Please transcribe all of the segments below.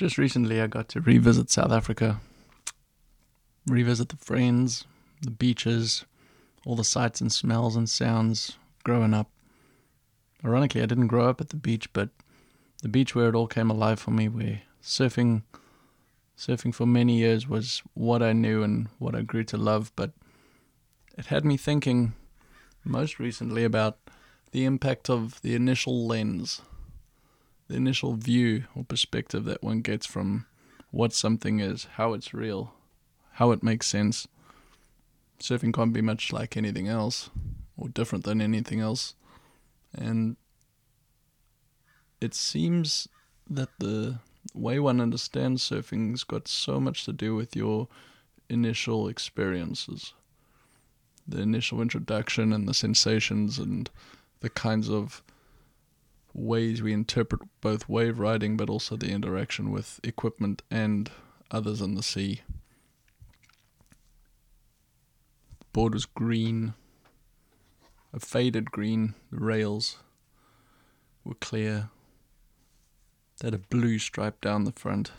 Just recently, I got to revisit South Africa, revisit the friends, the beaches, all the sights and smells and sounds growing up. Ironically, I didn't grow up at the beach, but the beach where it all came alive for me, where surfing, surfing for many years was what I knew and what I grew to love. But it had me thinking, most recently, about the impact of the initial lens the initial view or perspective that one gets from what something is, how it's real, how it makes sense. Surfing can't be much like anything else or different than anything else. And it seems that the way one understands surfing's got so much to do with your initial experiences. The initial introduction and the sensations and the kinds of ways we interpret both wave riding but also the interaction with equipment and others in the sea. The board was green, a faded green, the rails were clear. They had a blue stripe down the front,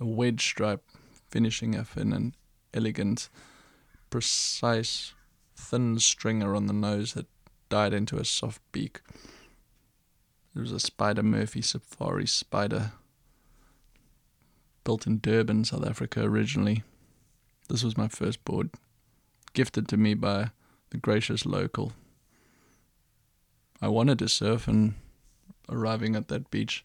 a wedge stripe finishing off in an elegant, precise, thin stringer on the nose that died into a soft beak. There was a Spider Murphy Safari Spider built in Durban, South Africa originally. This was my first board, gifted to me by the gracious local. I wanted to surf, and arriving at that beach,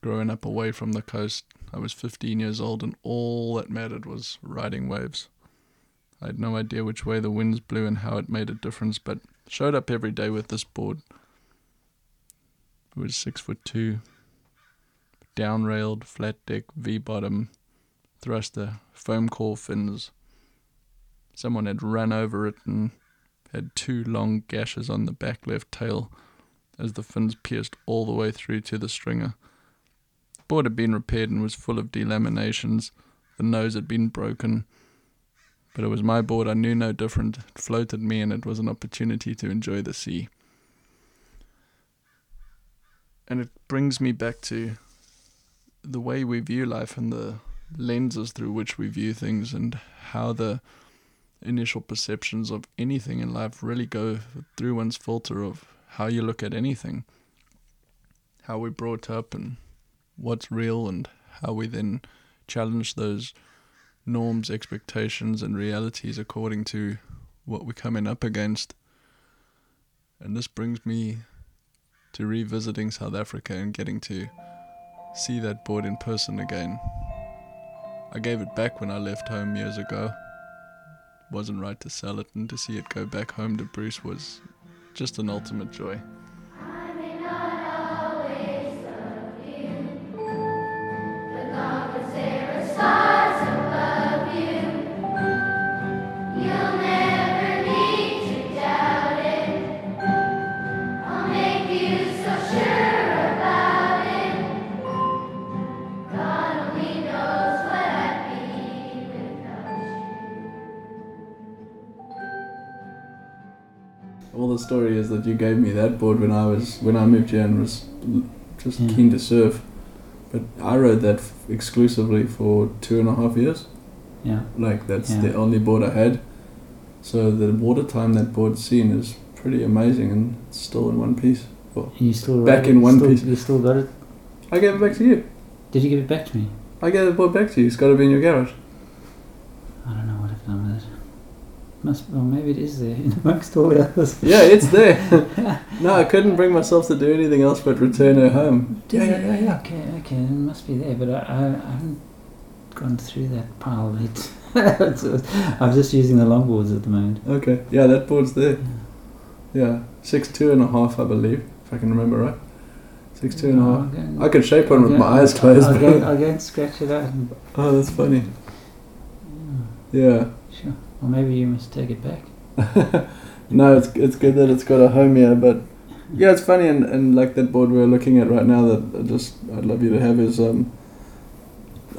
growing up away from the coast, I was 15 years old, and all that mattered was riding waves. I had no idea which way the winds blew and how it made a difference, but showed up every day with this board was six foot two, down railed, flat deck, V bottom, thruster, foam core fins. Someone had run over it and had two long gashes on the back left tail as the fins pierced all the way through to the stringer. The board had been repaired and was full of delaminations. The nose had been broken. But it was my board, I knew no different. It floated me and it was an opportunity to enjoy the sea and it brings me back to the way we view life and the lenses through which we view things and how the initial perceptions of anything in life really go through one's filter of how you look at anything. How we're brought up and what's real and how we then challenge those norms expectations and realities according to what we're coming up against. And this brings me to revisiting South Africa and getting to see that board in person again. I gave it back when I left home years ago. Wasn't right to sell it, and to see it go back home to Bruce was just an ultimate joy. Story is that you gave me that board when I was when I moved here and was just yeah. keen to surf. But I rode that f- exclusively for two and a half years. Yeah. Like that's yeah. the only board I had. So the water time that board's seen is pretty amazing and it's still in one piece. Well, you still back in one still, piece. You still got it. I gave it back to you. Did you give it back to me? I gave the board back to you. It's got to be in your garage. I don't know what I've done with it. Must well maybe it is there in amongst all the others. Yeah, it's there. no, I couldn't bring myself to do anything else but return her home. Yeah, yeah, yeah, yeah. Okay, okay, it must be there, but I, I, I haven't gone through that pile yet. I'm just using the longboards at the moment. Okay, yeah, that board's there. Yeah, yeah. six two and a half, I believe, if I can remember right. Six two and a half. I could shape one with my eyes closed. I'll go, I'll go and scratch it out. oh, that's funny. Yeah. Or maybe you must take it back. no, it's it's good that it's got a home here, but yeah, it's funny and, and like that board we're looking at right now that I just I'd love you to have is um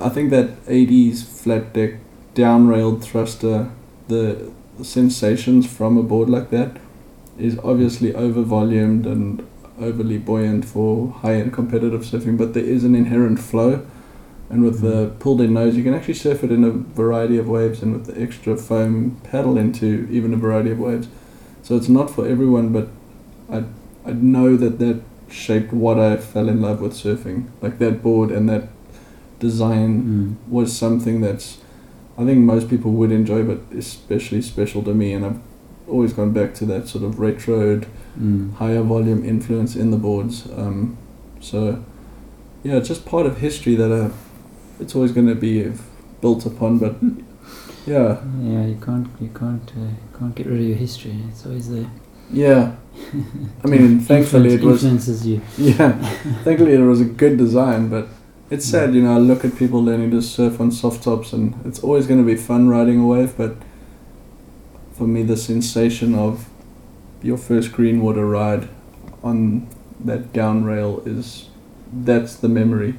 I think that 80s flat deck down railed thruster the, the sensations from a board like that is obviously over volumed and overly buoyant for high end competitive surfing, but there is an inherent flow. And with the pulled in nose, you can actually surf it in a variety of waves, and with the extra foam, paddle into even a variety of waves. So it's not for everyone, but I I know that that shaped what I fell in love with surfing. Like that board and that design Mm. was something that's I think most people would enjoy, but especially special to me. And I've always gone back to that sort of retroed, Mm. higher volume influence in the boards. Um, so yeah, it's just part of history that uh, it's always going to be built upon. But yeah, Yeah, you can't you can't uh, can't get rid of your history. It's always there. yeah. I mean, thankfully it was influences you. Yeah, thankfully it was a good design, but it's sad, you know. I look at people learning to surf on soft tops, and it's always going to be fun riding a wave. But for me, the sensation of your first green water ride on that down rail is that's the memory.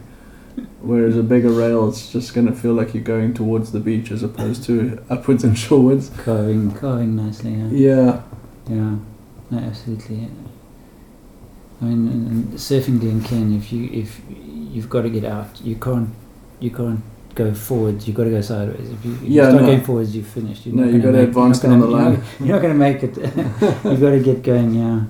Whereas a bigger rail, it's just going to feel like you're going towards the beach as opposed to upwards and shorewards. Curving, curving nicely. Yeah. Yeah, Yeah, no, absolutely. I mean, surfing Glencairn, if you if you've got to get out, you can't you can't go forwards. You've got to go sideways. If you, if Yeah, you start no. going forwards, you're finished. You're no, you've got to advance down the line. You're not going to make it. you've got to get going. Yeah.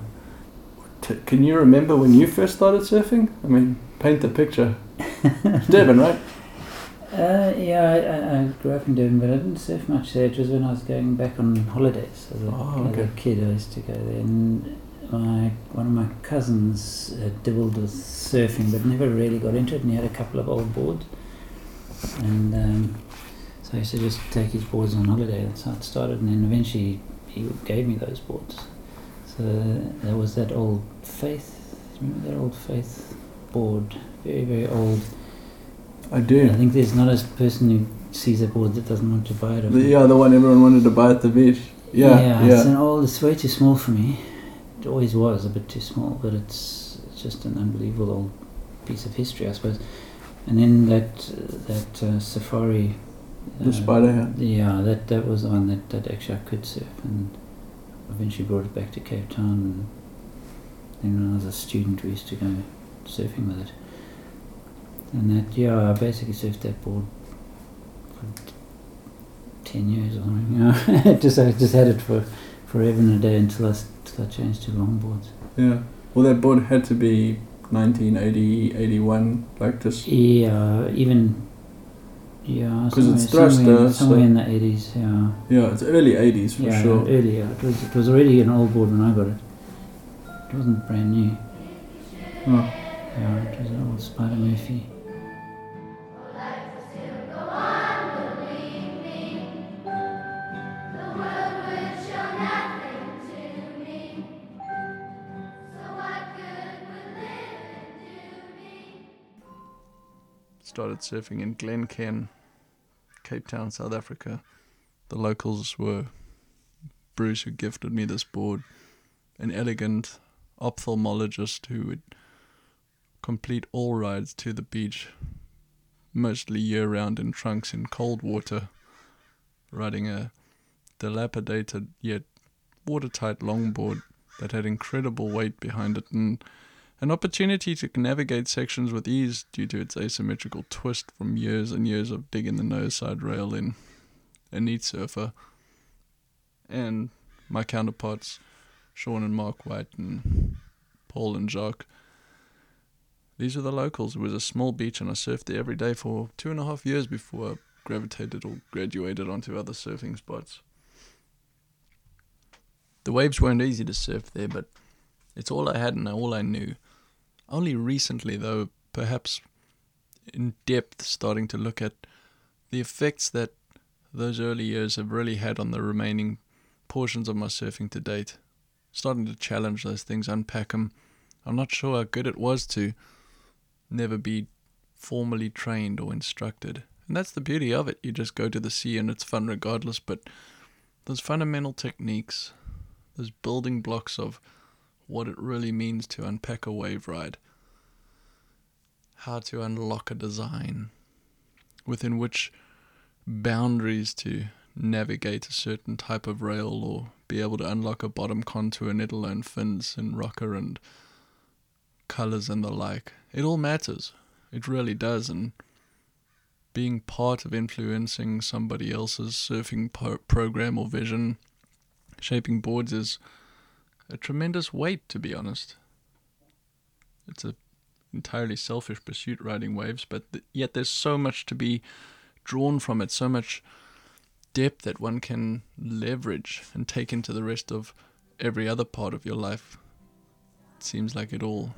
T- can you remember when you first started surfing? I mean, paint the picture. Durban, right? Uh, yeah, I, I, grew up in Durban, but I didn't surf much there. It was when I was going back on holidays as a, Oh, as a kid. I used to go there, and my one of my cousins uh, dabbled with surfing, but never really got into it. And he had a couple of old boards, and um, so I used to just take his boards on holiday. That's how it started, and then eventually he gave me those boards. So there was that old Faith. Remember that old Faith board? Very very old. I do. I think there's not a person who sees a board that doesn't want to buy it. The, yeah, the one everyone wanted to buy at the beach. Yeah, yeah, yeah. It's an old. It's way too small for me. It always was a bit too small, but it's, it's just an unbelievable old piece of history, I suppose. And then that that uh, safari. The uh, spider hat. Yeah, that that was the one that, that actually I could surf, and eventually brought it back to Cape Town. And then when I was a student, we used to go surfing with it. And that, yeah, I basically surfed that board for ten years or something. You know, just I just had it for forever and a day until I, till I changed to longboards. Yeah. Well, that board had to be 1980, 81, like just. Yeah, even yeah, 'Cause it's somewhere- thrust, somewhere, uh, somewhere so- in the eighties. Yeah. Yeah, it's early 80s for yeah, sure. earlier. It was, it was already an old board when I got it. It wasn't brand new. Oh. Yeah, it was an old Spider Murphy. Started surfing in Glen Glencairn, Cape Town, South Africa. The locals were Bruce, who gifted me this board, an elegant ophthalmologist who would complete all rides to the beach, mostly year round in trunks in cold water, riding a dilapidated yet watertight longboard that had incredible weight behind it and an opportunity to navigate sections with ease due to its asymmetrical twist from years and years of digging the nose side rail in. A neat surfer. And my counterparts, Sean and Mark White and Paul and Jacques. These were the locals. It was a small beach and I surfed there every day for two and a half years before I gravitated or graduated onto other surfing spots. The waves weren't easy to surf there, but it's all I had and all I knew. Only recently, though, perhaps in depth, starting to look at the effects that those early years have really had on the remaining portions of my surfing to date. Starting to challenge those things, unpack them. I'm not sure how good it was to never be formally trained or instructed. And that's the beauty of it. You just go to the sea and it's fun regardless, but those fundamental techniques, those building blocks of what it really means to unpack a wave ride, how to unlock a design, within which boundaries to navigate a certain type of rail or be able to unlock a bottom contour, let alone fins and rocker and colors and the like. It all matters. It really does. And being part of influencing somebody else's surfing po- program or vision, shaping boards is a tremendous weight, to be honest. It's an entirely selfish pursuit riding waves, but th- yet there's so much to be drawn from it, so much depth that one can leverage and take into the rest of every other part of your life. It seems like it all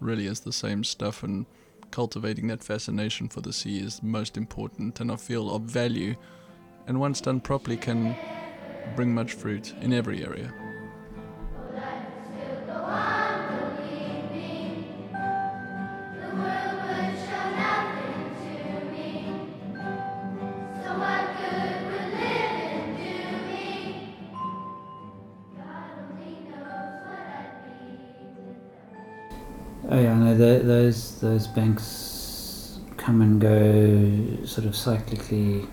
really is the same stuff, and cultivating that fascination for the sea is most important, and I feel of value, and once done properly, can bring much fruit in every area. Those banks come and go sort of cyclically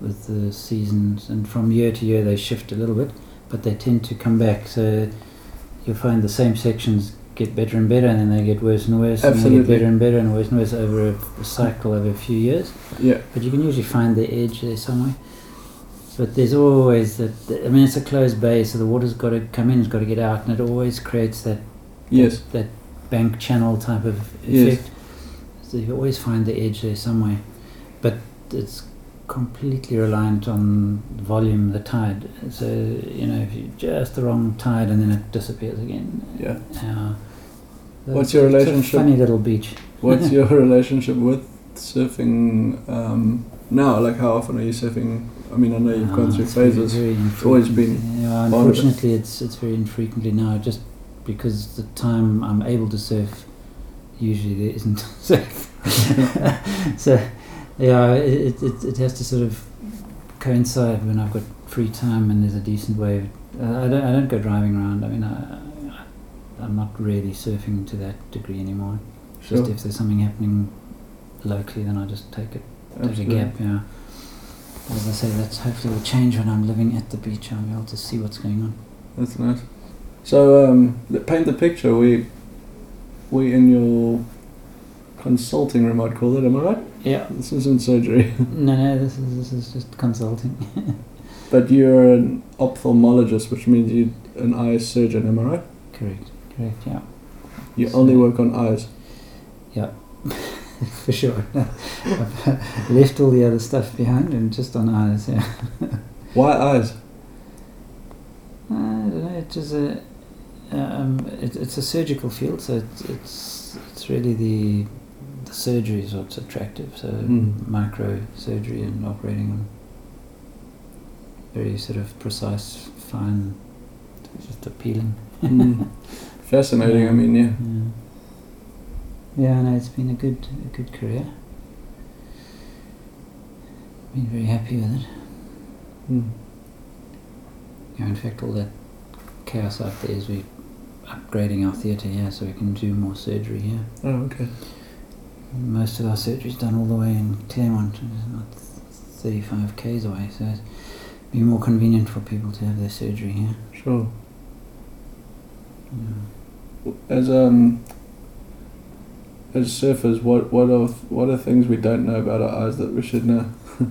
with the seasons, and from year to year they shift a little bit, but they tend to come back. So you'll find the same sections get better and better, and then they get worse and worse, and they get better and better, and worse and worse over a, a cycle over a few years. Yeah. But you can usually find the edge there somewhere. But there's always that. I mean, it's a closed bay, so the water's got to come in, it's got to get out, and it always creates that Yes. that bank channel type of Yes. effect. So you always find the edge there somewhere, but it's completely reliant on volume, the tide. So you know, if you just the wrong tide and then it disappears again. Yeah. Uh, What's it's- your it's a relationship- funny little beach. What's your relationship with surfing um, now? Like, how often are you surfing? I mean, I know you've gone Uh, through it's very- phases. very always been Yeah, part of it. unfortunately, it's it's very infrequently now. Just because the time I'm able to surf, usually there isn't surf. so, yeah, it, it it has to sort of coincide when I've got free time and there's a decent wave. Uh, I don't I don't go driving around. I mean, I, I'm not really surfing to that degree anymore. Sure. Just if there's something happening locally, then I just take it there's a gap, yeah. As I say, that's hopefully will change when I'm living at the beach. I'll be able to see what's going on. That's nice. So, um, paint the picture. We, we in your consulting room, I'd call it. Am I right? Yeah. This isn't surgery, No, no, this is this is just consulting. but you're an ophthalmologist, which means you're an eye surgeon. Am I right? correct, correct, yeah, You So- only work on eyes. Yeah. For sure. I've left all the other stuff behind and just on eyes. Yeah. Why eyes? I don't know. It is a um, it, it's a surgical field, so it's it's, it's really the the surgery is what's attractive. So Mm. micro surgery and operating on very sort of precise, fine, it's just appealing. Mm. Fascinating. I mean, yeah. Yeah. Yeah, no, it's been a good a good career. Been very happy with it. Mm. Yeah, in fact, all that chaos out there is we upgrading our theatre here so we can do more surgery here. Oh, okay. Most of our surgery is done all the way in Claremont, which is about 35 k's away, so it'd be more convenient for people to have their surgery here. Sure. Yeah. As um, as surfers, what what are what are things we don't know about our eyes that we should know?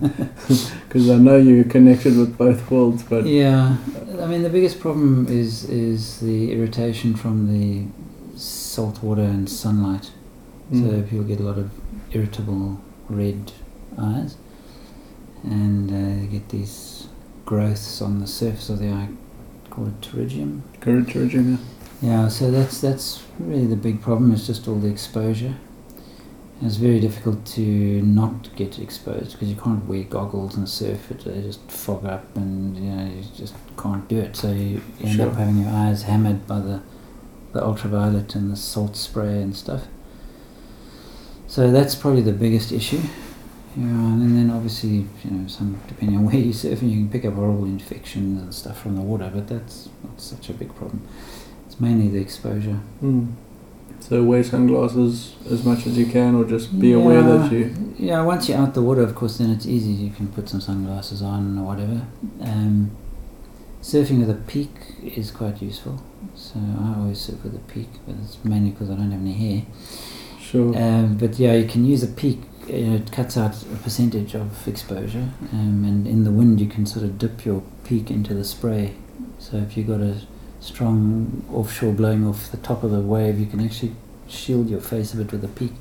Because I know you're connected with both worlds, but Yeah, I mean the biggest problem is is the irritation from the salt water and sunlight. So Mm. people get a lot of irritable red eyes, and uh, they get these growths on the surface of the eye called pterygium. courage, Georgina. Yeah, so that's that's really the big problem. Is just all the exposure. And it's very difficult to not get exposed because you can't wear goggles and surf it. They just fog up, and you know you just can't do it. So you end up having your eyes hammered by the the ultraviolet and the salt spray and stuff. So that's probably the biggest issue. Yeah, and then obviously, you know, some depending on where you're surfing, you can pick up horrible infections and stuff from the water, but that's not such a big problem. Mainly the exposure. Mm. So wear sunglasses as much as you can, or just be aware that Yeah. you. Yeah, once you're out the water, of course, then it's easy. You can put some sunglasses on or whatever. Um, Surfing with a peak is quite useful. So I always surf with a peak, but it's mainly because I don't have any hair. Sure. Um, but yeah, you can use a peak. You know, it cuts out a percentage of exposure, um, and in the wind you can sort of dip your peak into the spray. So if you've got a strong offshore blowing off the top of the wave, you can actually shield your face a bit with a peak.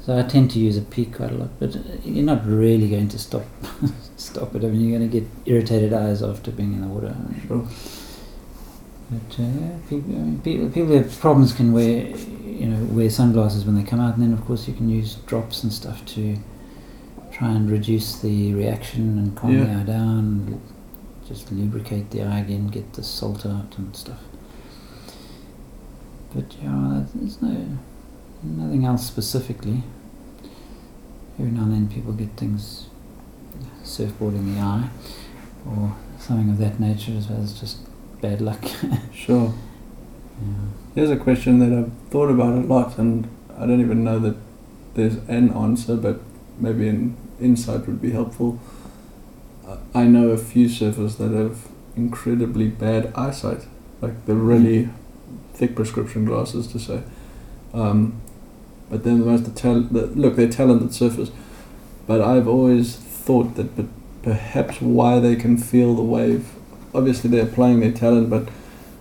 So I tend to use a peak quite a lot, but you're not really going to stop stop it. I mean, you're going to get irritated eyes after being in the water. Sure. But uh, yeah, people, I mean, people, people who have problems can wear, you know, wear sunglasses when they come out, and then of course you can use drops and stuff to try and reduce the reaction and calm the eye down, just lubricate the eye again, get the salt out and stuff. But yeah, there's no nothing else specifically. Every now and then people get things surfboarding the eye or something of that nature as well as just bad luck. Sure. yeah. Here's a question that I've thought about a lot, and I don't even know that there's an answer, but maybe an insight would be helpful. I- know a few surfers that have incredibly bad eyesight, like the really thick prescription glasses to say. Um, but then the most tal- the, look, they're talented surfers, but I've always thought that but perhaps why they can feel the wave. Obviously, they're applying their talent, but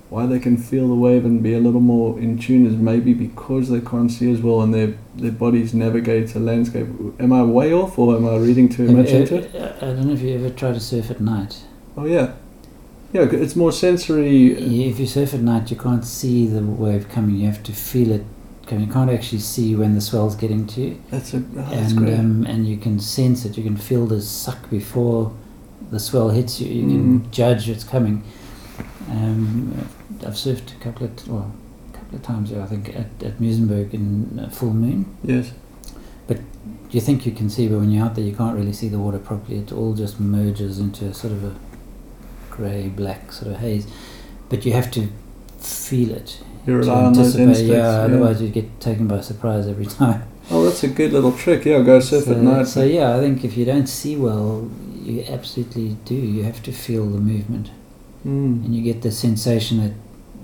why they can feel the wave and be a little more in tune is maybe because they can't see as well and their their bodies navigate a landscape. Am I way off or am I reading too much into it? uh, I don't know if you ever try to surf at night. Oh yeah, yeah. It's more sensory. If you surf at night, you can't see the wave coming. You have to feel it coming. You can't actually see when the swell's getting to you, That's a oh, that's and great. um, and you can sense it. You can feel the suck before the swell hits you. You Mm. can judge it's coming. Um, I've surfed a couple of t- well, a couple of times. I think at at Muizenberg in uh, full moon. yes. But you think you can see, but when you're out there, you can't really see the water properly. It all just merges into a sort of a grey black sort of haze. But you have to feel it. You rely on those instincts. yeah, yeah. otherwise you get taken by surprise every time. Oh, that's a good little trick. Yeah, go surf so, at night. so yeah, I think if you don't see well, you absolutely do. You have to feel the movement, Mm. and you get the sensation that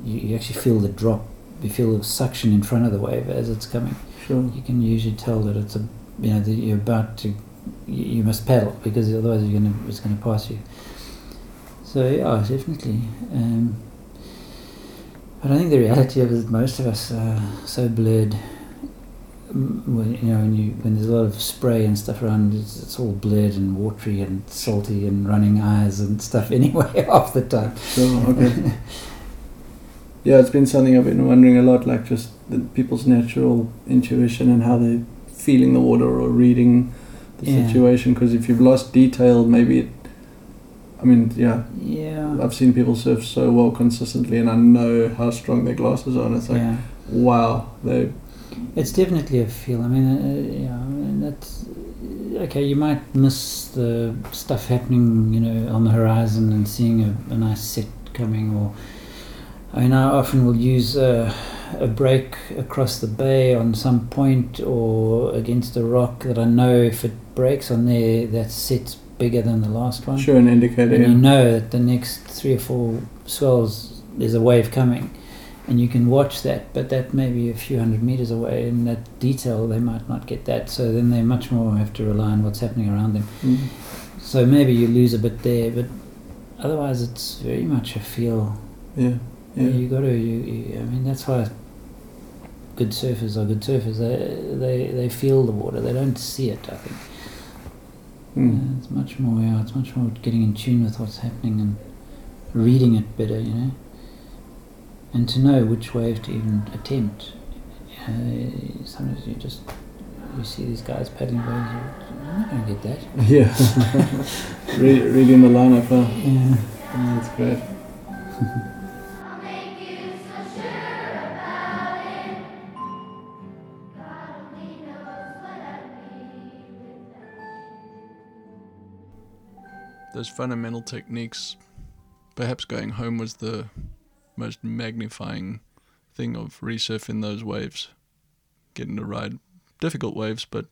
you, you actually feel the drop. You feel the suction in front of the wave as it's coming. Sure. you can usually tell that it's a you know that you're about to you, you must paddle because otherwise you're gonna it's gonna pass you. So yeah, definitely. Um, but I think the reality of it is most of us are so blurred. When, you know, when you when there's a lot of spray and stuff around, it's, it's all blurred and watery and salty and running eyes and stuff anyway half the time. Sure. Okay. yeah, it's been something I've been wondering a lot, like just the people's natural intuition and how they're feeling the water or reading the Yeah. situation. Because if you've lost detail, maybe it. I mean, yeah, Yeah. I've seen people surf so well consistently, and I know how strong their glasses are. And it's like, yeah. wow, they. It's definitely a feel. I mean, uh, yeah, I mean, that's okay. You might miss the stuff happening, you know, on the horizon and seeing a, a nice set coming. Or I mean, I often will use a, a break across the bay on some point or against a rock that I know if it breaks on there, that set's bigger than the last one. Sure, an indicator. And you know that the next three or four swells there's a wave coming, and you can watch that, but that may be a few hundred meters away, and that detail they might not get that. So then they much more have to rely on what's happening around them. Mm. So maybe you lose a bit there, but otherwise it's very much a feel. Yeah. Yeah. You got to. You, you, I mean, that's why good surfers are good surfers. They they they feel the water. They don't see it. I think. Mm. It's much more. Yeah, it's much more getting in tune with what's happening and reading it better. You know, and to know which wave to even attempt. Uh, sometimes you just you see these guys paddling waves. you- I'm not going to get that. Yeah. Re- reading the lineup. Huh? Yeah. Oh, that's great. Those fundamental techniques, perhaps going home was the most magnifying thing of resurfing those waves. Getting to ride difficult waves, but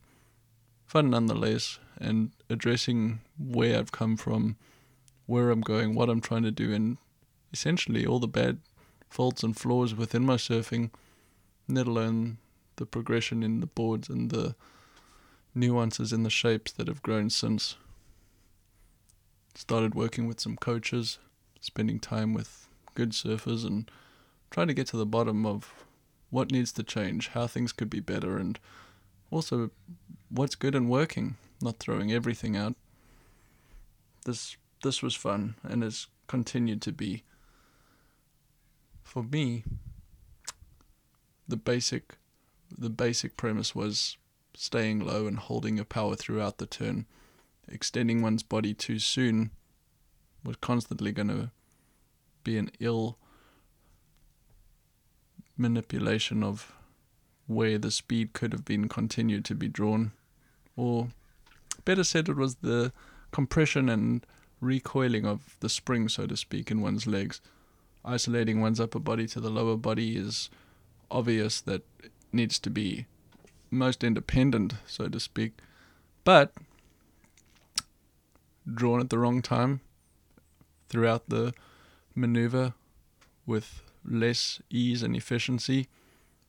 fun nonetheless, and addressing where I've come from, where I'm going, what I'm trying to do, and essentially all the bad faults and flaws within my surfing, let alone the progression in the boards and the nuances in the shapes that have grown since. Started working with some coaches, spending time with good surfers, and trying to get to the bottom of what needs to change, how things could be better, and also what's good and working, not throwing everything out. This this was fun and has continued to be. For me, the basic the basic premise was staying low and holding your power throughout the turn. Extending one's body too soon was constantly going to be an ill manipulation of where the speed could have been continued to be drawn. Or, better said, it was the compression and recoiling of the spring, so to speak, in one's legs. Isolating one's upper body to the lower body is obvious that needs to be most independent, so to speak. But drawn at the wrong time throughout the maneuver with less ease and efficiency.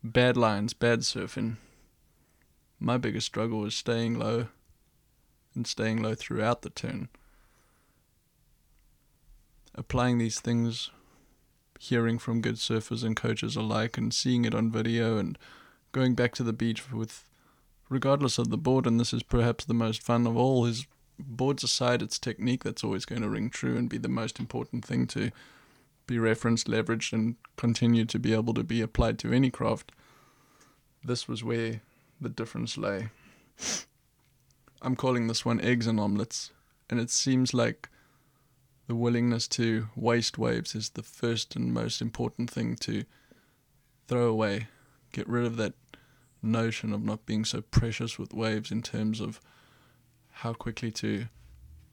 Bad lines, bad surfing. My biggest struggle was staying low and staying low throughout the turn. Applying these things, hearing from good surfers and coaches alike, and seeing it on video, and going back to the beach with, regardless of the board, and this is perhaps the most fun of all, is boards aside, it's technique that's always going to ring true and be the most important thing to be referenced, leveraged, and continue to be able to be applied to any craft. This was where the difference lay. I'm calling this one eggs and omelets, and it seems like the willingness to waste waves is the first and most important thing to throw away. Get rid of that notion of not being so precious with waves in terms of how quickly to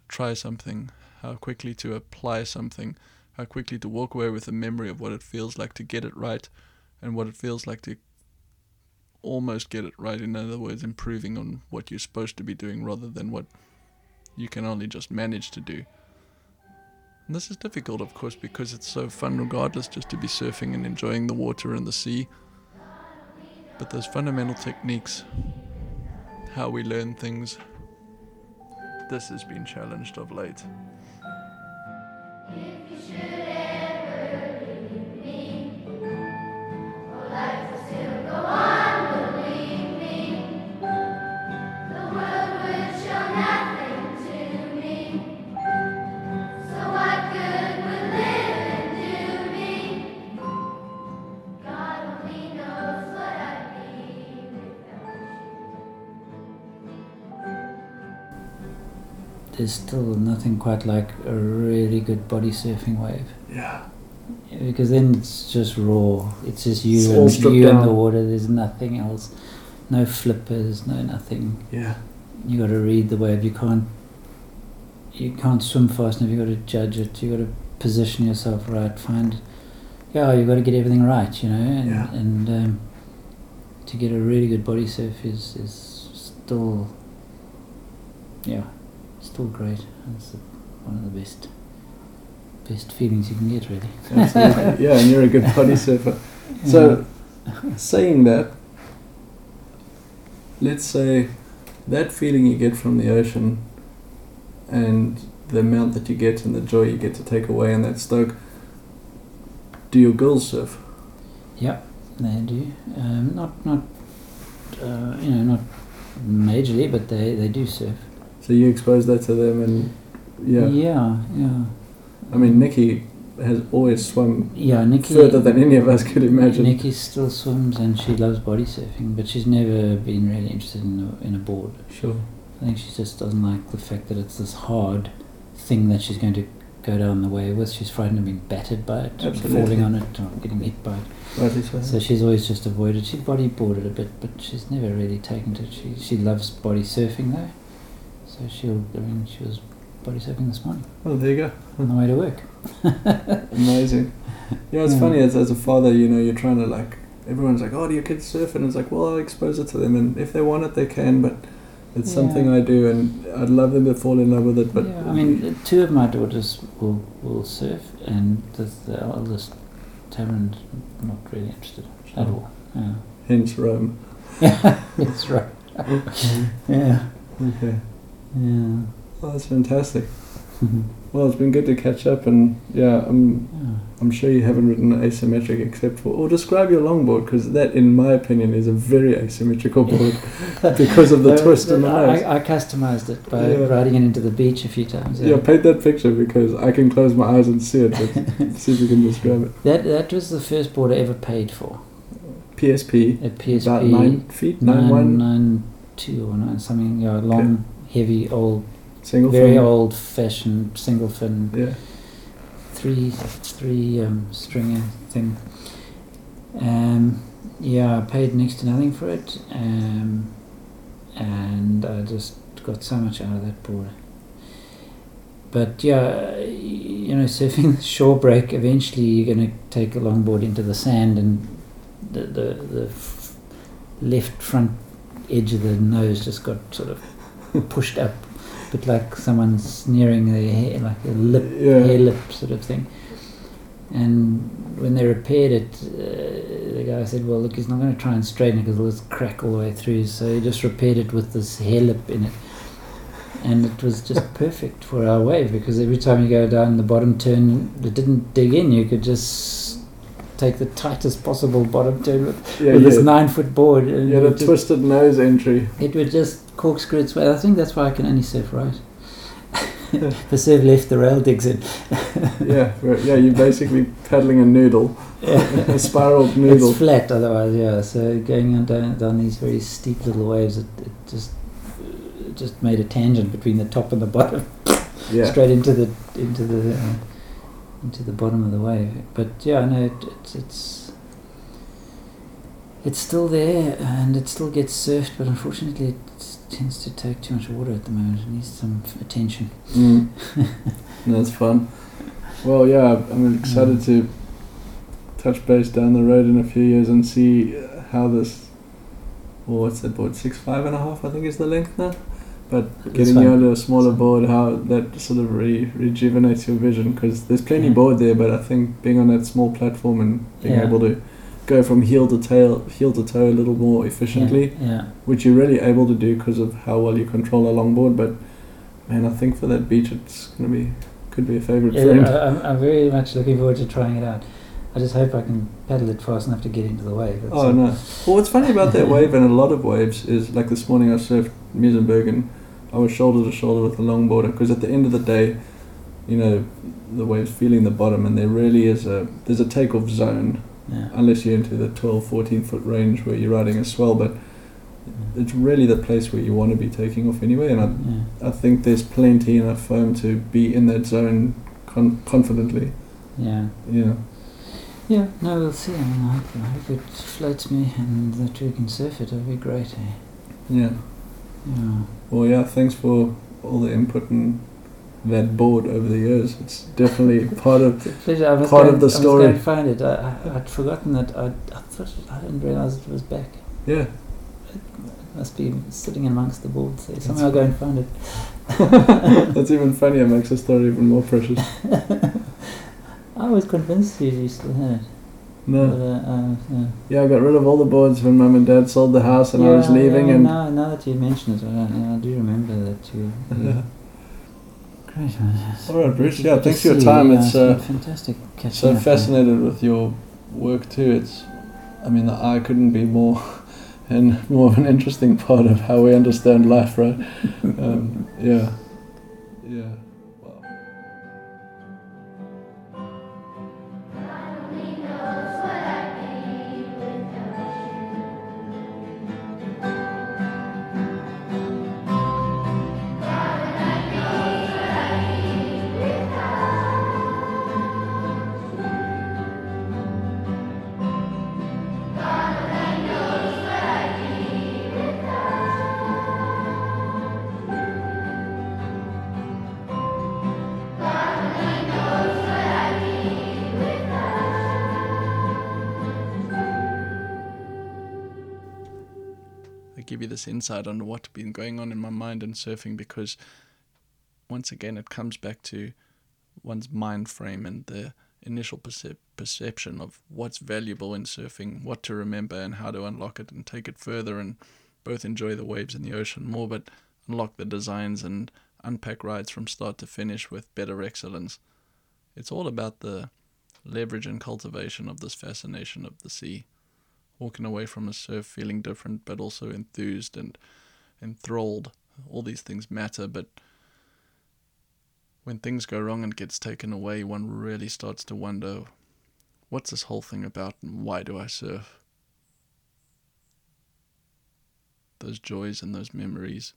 try something, how quickly to apply something, quickly to walk away with a memory of what it feels like to get it right and what it feels like to almost get it right. In other words, improving on what you're supposed to be doing rather than what you can only just manage to do. And this is difficult, of course, because it's so fun, regardless, just to be surfing and enjoying the water and the sea. But those fundamental techniques, how we learn things, this has been challenged of late. There's still nothing quite like a really good body surfing wave. Yeah. Because then it's just raw. It's just you It's and you in the water. There's nothing else. No flippers. No nothing. Yeah. You got to read the wave. You can't. You can't swim fast enough. You got to judge it. You got to position yourself right. Find. Yeah, you got to get everything right. You know, and Yeah. and um, to get a really good body surf is is still. Yeah, still great. It's one of the best. Best feelings you can get, really. Absolutely. yeah, and you're a good body surfer. So, saying that, let's say that feeling you get from the ocean and the amount that you get and the joy you get to take away in that stoke, do your girls surf? Yep, they do. Um, not not uh, you know not majorly, but they, they do surf. So you expose that to them and yeah. yeah, yeah. I mean, Nikki has always swum Yeah, Nikki. further than any of us could imagine. Nikki still swims and she loves body surfing, but she's never been really interested in a, in a board. Sure. I think she just doesn't like the fact that it's this hard thing that she's going to go down the wave with. She's frightened of being battered by it, Absolutely. falling on it, or getting hit by it. Rightly so. So she's always just avoided. She's bodyboarded a bit, but she's never really taken to it. She she loves body surfing though, so she'll. I mean, she was body surfing this morning oh, there you go. on the way to work. Amazing. Yeah, it's Yeah. funny as, as a father, you know, you're trying to like, everyone's like, oh, do your kids surf? And it's like, well, I'll expose it to them. And if they want it, they can. But It's Yeah. something I do, and I'd love them to fall in love with it. But yeah, I mean, two of my daughters will, will surf, and the, the eldest, Taryn's not really interested at all. Yeah. hence Rome. That's right. yeah. Okay. Yeah. Well, that's fantastic. Mm-hmm. Well, it's been good to catch up, and yeah, I'm yeah. I'm sure you haven't written asymmetric except for, or describe your longboard because that, in my opinion, is a very asymmetrical board because of the twist in the I, nose. I customized it by Yeah. riding it into the beach a few times. Yeah, paint that picture because I can close my eyes and see it, but see if you can describe it. That that was the first board I ever paid for. PSP, A PSP about nine feet, nine, nine one, nine two or nine something. Yeah, long, heavy, old, single very fin. old fashioned single fin Yeah, three three um, stringer thing. Um, yeah, I paid next to nothing for it, um, and I just got so much out of that board. But yeah, you know, surfing the shore break, eventually you're going to take a longboard into the sand, and the the, the left front edge of the nose just got sort of pushed up, but like someone sneering their hair, like a lip yeah. hair lip sort of thing. And when they repaired it, uh, the guy said, "Well, look, he's not going to try and straighten it because it'll just crack all the way through." So he just repaired it with this hair lip in it, and it was just perfect for our wave because every time you go down the bottom turn, it didn't dig in. You could just take the tightest possible bottom turn with, Yeah, with this nine foot board, and Yeah, the just, twisted nose entry. it would just corkscrew its way. I think that's why I can only surf right. the surf left, the rail digs in. Yeah, right, yeah. You're basically paddling a noodle, a spiraled noodle. It's flat otherwise, yeah. So going on down, down these very steep little waves, it, it just it just made a tangent between the top and the bottom, Yeah, straight into the into the uh, into the bottom of the wave. But yeah, no, it, it's it's it's still there and it still gets surfed, but unfortunately, it tends to take too much water at the moment. It needs some attention. Mm. That's fun. Well, yeah, I'm excited to touch base down the road in a few years and see how this. Well, what's that board? Six five and a half, I think, is the length now. But getting you onto a smaller board, how that sort of re- rejuvenates your vision because there's plenty Yeah. board there, but I think being on that small platform and being Yeah. able to go from heel to tail, heel to toe a little more efficiently, Yeah, yeah. which you're really able to do because of how well you control a longboard. But man, I think for that beach, it's gonna be could be a favorite Yeah, friend. I, I'm, I'm very much looking forward to trying it out. I just hope I can paddle it fast enough to get into the wave. That's Oh no! Well, what's funny about that wave and a lot of waves is like this morning I surfed Muizenberg and I was shoulder to shoulder with a longboarder because at the end of the day, you know, the waves feeling the bottom and there really is a there's a takeoff zone Yeah. unless you're into the 12, 14 foot range where you're riding a swell, but it's really the place where you want to be taking off anyway. And I Yeah. I think there's plenty enough foam to be in that zone con- confidently. Yeah. Yeah. Yeah. No, we'll see. I mean, I hope, I hope it floats me and that we can surf it. It'll be great. Eh? Yeah. Yeah. Well, yeah. Thanks for all the input and that board over the years. It's definitely part of. Pleasure. I Part go of the I must story. go and find it. I, I, I'd forgotten that. I, I thought I didn't realize it was back. Yeah. It must be sitting amongst the boards there. Somehow I'll go and find it. That's even funnier. Makes the story even more precious. I was convinced you, still had it. No. But, uh, uh, yeah. Yeah, I got rid of all the boards when mum and dad sold the house and I was leaving yeah, and. now, now that you mention it, I, I do remember that you. you great All right, Bruce. Yeah, thanks for your you. time. Yeah, It's uh, fantastic catching so fascinated with your work too. It's, I mean, the eye couldn't be more, and more of an interesting part of how we understand life, right? um, yeah, yeah. This insight on what's been going on in my mind and surfing because once again it comes back to one's mind frame and the initial percep- perception of what's valuable in surfing, what to remember, and how to unlock it and take it further and both enjoy the waves and the ocean more, but unlock the designs and unpack rides from start to finish with better excellence. It's all about the leverage and cultivation of this fascination of the sea. Walking away from a surf feeling different, but also enthused and enthralled. All these things matter, but when things go wrong and gets taken away, one really starts to wonder what's this whole thing about and why do I surf? Those joys and those memories.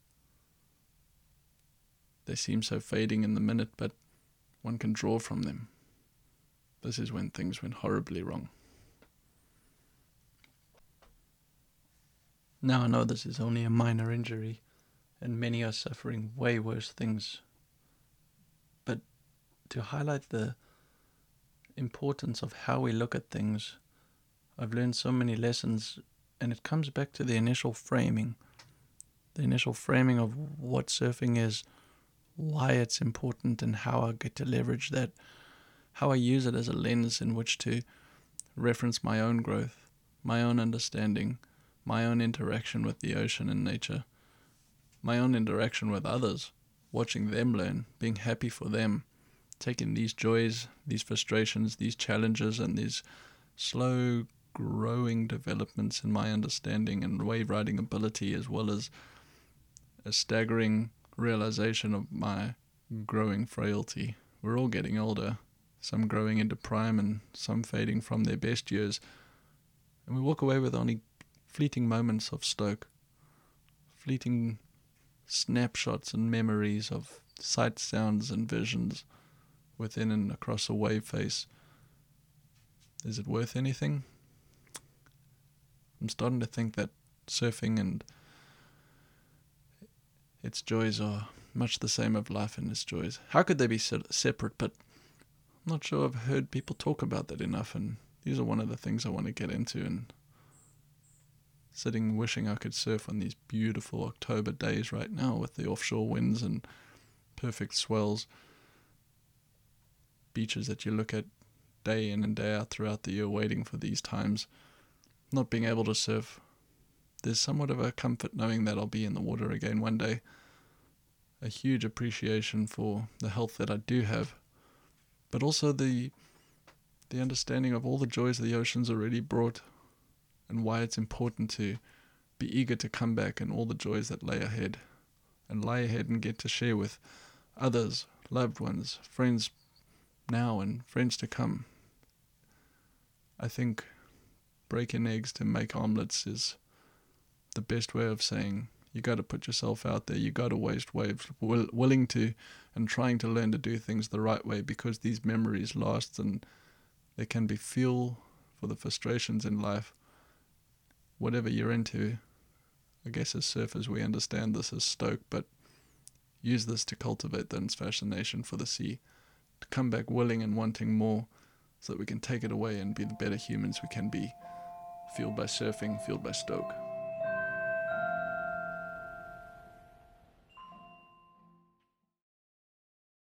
They seem so fading in the minute, but one can draw from them. This is when things went horribly wrong. Now I know this is only a minor injury, and many are suffering way worse things. But to highlight the importance of how we look at things, I've learned so many lessons, and it comes back to the initial framing. The initial framing of what surfing is, why it's important, and how I get to leverage that, how I use it as a lens in which to reference my own growth, my own understanding my own interaction with the ocean and nature, my own interaction with others, watching them learn, being happy for them, taking these joys, these frustrations, these challenges, and these slow growing developments in my understanding and wave riding ability, as well as a staggering realization of my growing frailty. We're all getting older, some growing into prime and some fading from their best years. And we walk away with only fleeting moments of Stoke, fleeting snapshots and memories of sights, sounds, and visions within and across a wave face. Is it worth anything? I'm starting to think that surfing and its joys are much the same of life and its joys. How could they be separate? But I'm not sure I've heard people talk about that enough, and these are one of the things I want to get into and sitting wishing I could surf on these beautiful October days right now with the offshore winds and perfect swells. Beaches that you look at day in and day out throughout the year waiting for these times. Not being able to surf. There's somewhat of a comfort knowing that I'll be in the water again one day. A huge appreciation for the health that I do have. But also the the understanding of all the joys the ocean's already brought and why it's important to be eager to come back and all the joys that lay ahead and lie ahead and get to share with others, loved ones, friends now and friends to come. I think breaking eggs to make omelets is the best way of saying you got to put yourself out there. You got to waste waves, will, willing to and trying to learn to do things the right way because these memories last and they can be fuel for the frustrations in life whatever you're into. I guess as surfers we understand this as stoke, but use this to cultivate that fascination for the sea, to come back willing and wanting more, so that we can take it away and be the better humans we can be. Fueled by surfing, fueled by stoke.